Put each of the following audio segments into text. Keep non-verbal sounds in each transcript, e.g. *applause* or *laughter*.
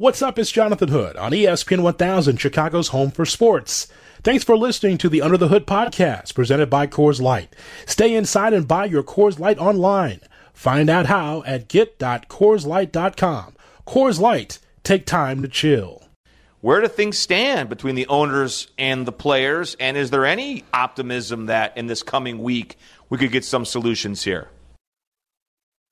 What's up? It's Jonathan Hood on ESPN 1000, Chicago's home for sports. Thanks for listening to the Under the Hood podcast presented by Coors Light. Stay inside and buy your Coors Light online. Find out how at get.coorslight.com. Coors Light, take time to chill. Where do things stand between the owners and the players? And is there any optimism that in this coming week we could get some solutions here?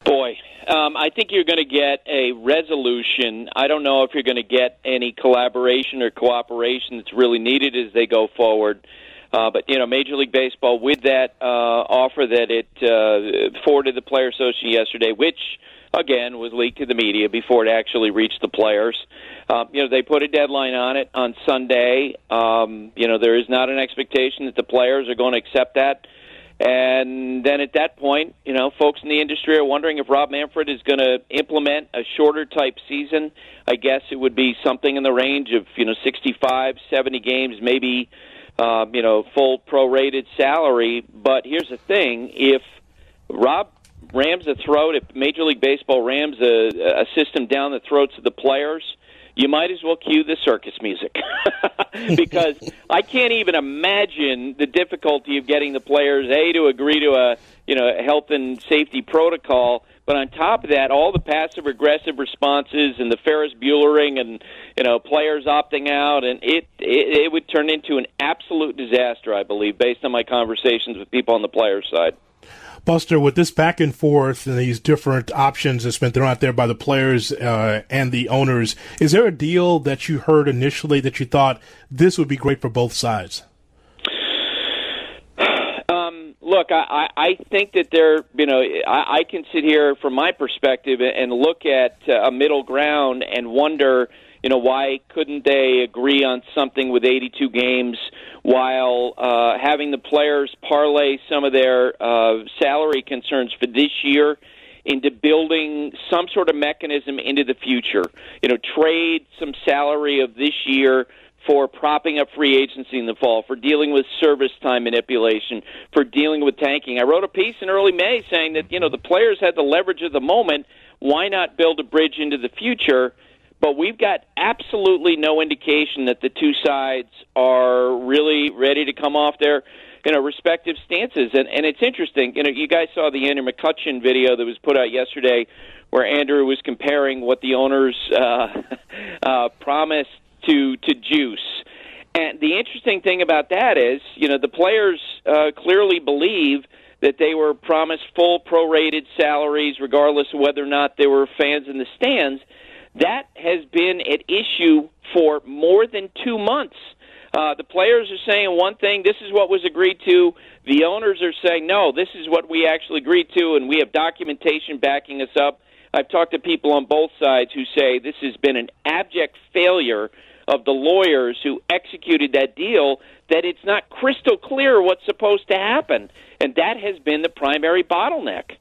Boy, um, I think you're going to get a resolution. I don't know if you're going to get any collaboration or cooperation that's really needed as they go forward. Uh, but you know, Major League Baseball with that uh, offer that it uh, forwarded the Player Association yesterday, which again was leaked to the media before it actually reached the players. Um, you know, they put a deadline on it on Sunday. Um, you know, there is not an expectation that the players are going to accept that. And then at that point, you know, folks in the industry are wondering if Rob Manfred is going to implement a shorter type season. I guess it would be something in the range of, you know, 65, 70 games, maybe, uh, you know, full prorated salary. But here's the thing if Rob rams a throat, if Major League Baseball rams a, a system down the throats of the players, you might as well cue the circus music *laughs* because *laughs* I can't even imagine the difficulty of getting the players a to agree to a you know a health and safety protocol. But on top of that, all the passive aggressive responses and the Ferris Buellering and you know players opting out, and it, it it would turn into an absolute disaster, I believe, based on my conversations with people on the players' side. Buster, with this back and forth and these different options that's been thrown out there by the players uh, and the owners, is there a deal that you heard initially that you thought this would be great for both sides? Um, look, I, I think that there, you know, I, I can sit here from my perspective and look at uh, a middle ground and wonder you know, why couldn't they agree on something with 82 games while uh, having the players parlay some of their uh, salary concerns for this year into building some sort of mechanism into the future? You know, trade some salary of this year for propping up free agency in the fall, for dealing with service time manipulation, for dealing with tanking. I wrote a piece in early May saying that, you know, the players had the leverage of the moment. Why not build a bridge into the future? But we've got absolutely no indication that the two sides are really ready to come off their you know respective stances. And and it's interesting you know you guys saw the Andrew McCutchen video that was put out yesterday where Andrew was comparing what the owners uh, *laughs* uh, promised to to Juice. And the interesting thing about that is you know the players uh, clearly believe that they were promised full prorated salaries regardless of whether or not there were fans in the stands that has been at issue for more than two months. Uh, the players are saying one thing, this is what was agreed to. The owners are saying, no, this is what we actually agreed to, and we have documentation backing us up. I've talked to people on both sides who say this has been an abject failure of the lawyers who executed that deal, that it's not crystal clear what's supposed to happen. And that has been the primary bottleneck.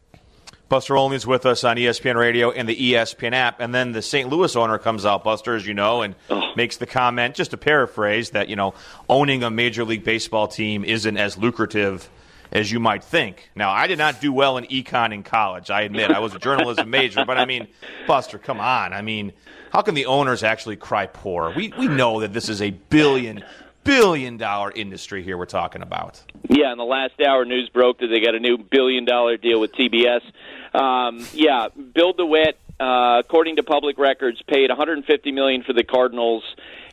Buster Olney's with us on ESPN Radio and the ESPN app, and then the St. Louis owner comes out, Buster, as you know, and oh. makes the comment, just to paraphrase, that you know owning a Major League Baseball team isn't as lucrative as you might think. Now, I did not do well in econ in college. I admit I was a journalism major, but I mean, Buster, come on. I mean, how can the owners actually cry poor? We we know that this is a billion billion dollar industry here we're talking about. Yeah, in the last hour, news broke that they got a new billion dollar deal with TBS. Um, yeah, Bill DeWitt, uh, according to public records, paid 150 million for the Cardinals,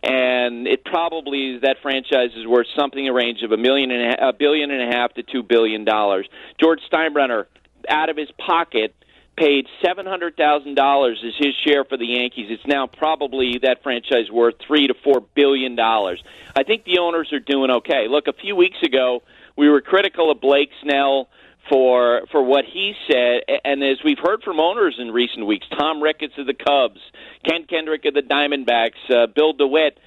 and it probably that franchise is worth something in range of a million and a, a billion and a half to two billion dollars. George Steinbrenner, out of his pocket, paid seven hundred thousand dollars as his share for the Yankees. It's now probably that franchise worth three to four billion dollars. I think the owners are doing okay. Look, a few weeks ago we were critical of Blake Snell for for what he said, and as we've heard from owners in recent weeks, Tom Ricketts of the Cubs, Ken Kendrick of the Diamondbacks, uh, Bill DeWitt.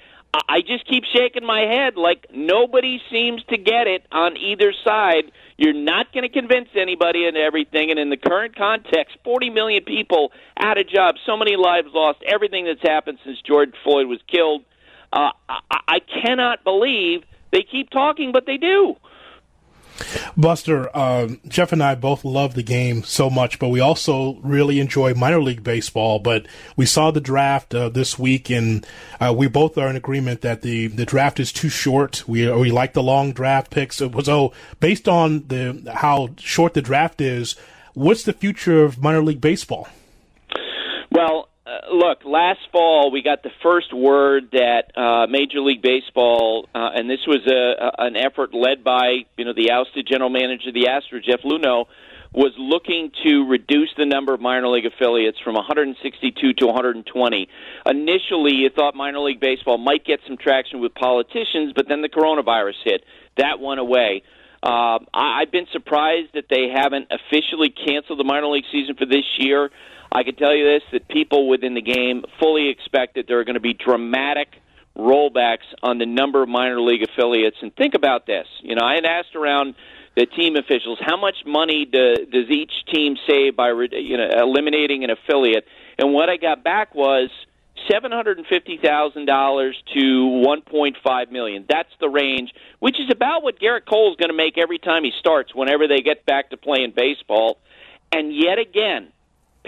I just keep shaking my head like nobody seems to get it on either side. You're not going to convince anybody and everything. And in the current context, 40 million people out of jobs, so many lives lost, everything that's happened since George Floyd was killed. Uh, I, I cannot believe they keep talking, but they do. Buster, uh, Jeff and I both love the game so much, but we also really enjoy minor league baseball. But we saw the draft uh, this week, and uh, we both are in agreement that the, the draft is too short. We we like the long draft picks. So, based on the how short the draft is, what's the future of minor league baseball? Look, last fall we got the first word that uh, Major League Baseball, uh, and this was a, a, an effort led by you know the ousted general manager of the Astros, Jeff Luhnow, was looking to reduce the number of minor league affiliates from 162 to 120. Initially, you thought minor league baseball might get some traction with politicians, but then the coronavirus hit. That went away. Uh, I, I've been surprised that they haven't officially canceled the minor league season for this year. I can tell you this that people within the game fully expect that there are going to be dramatic rollbacks on the number of minor league affiliates. And think about this. You know, I had asked around the team officials how much money do, does each team save by you know eliminating an affiliate, and what I got back was seven hundred and fifty thousand dollars to one point five million. That's the range, which is about what Gerrit Cole is going to make every time he starts. Whenever they get back to playing baseball, and yet again,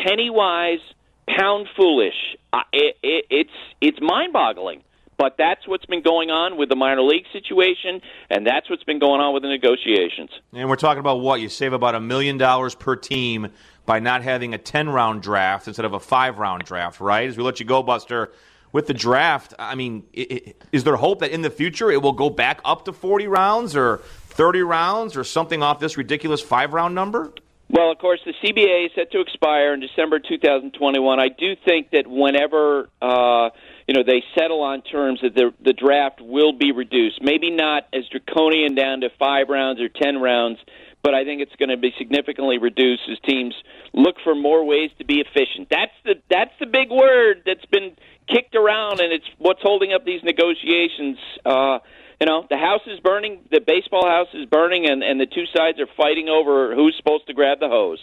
penny wise, pound foolish. It, it, it's it's mind boggling. But that's what's been going on with the minor league situation, and that's what's been going on with the negotiations. And we're talking about what? You save about a million dollars per team by not having a 10 round draft instead of a five round draft, right? As we let you go, Buster, with the draft, I mean, is there hope that in the future it will go back up to 40 rounds or 30 rounds or something off this ridiculous five round number? Well, of course, the CBA is set to expire in December 2021. I do think that whenever uh, you know they settle on terms, that the the draft will be reduced. Maybe not as draconian down to five rounds or ten rounds, but I think it's going to be significantly reduced as teams look for more ways to be efficient. That's the that's the big word that's been kicked around, and it's what's holding up these negotiations. Uh, you know, the house is burning, the baseball house is burning, and, and the two sides are fighting over who's supposed to grab the hose.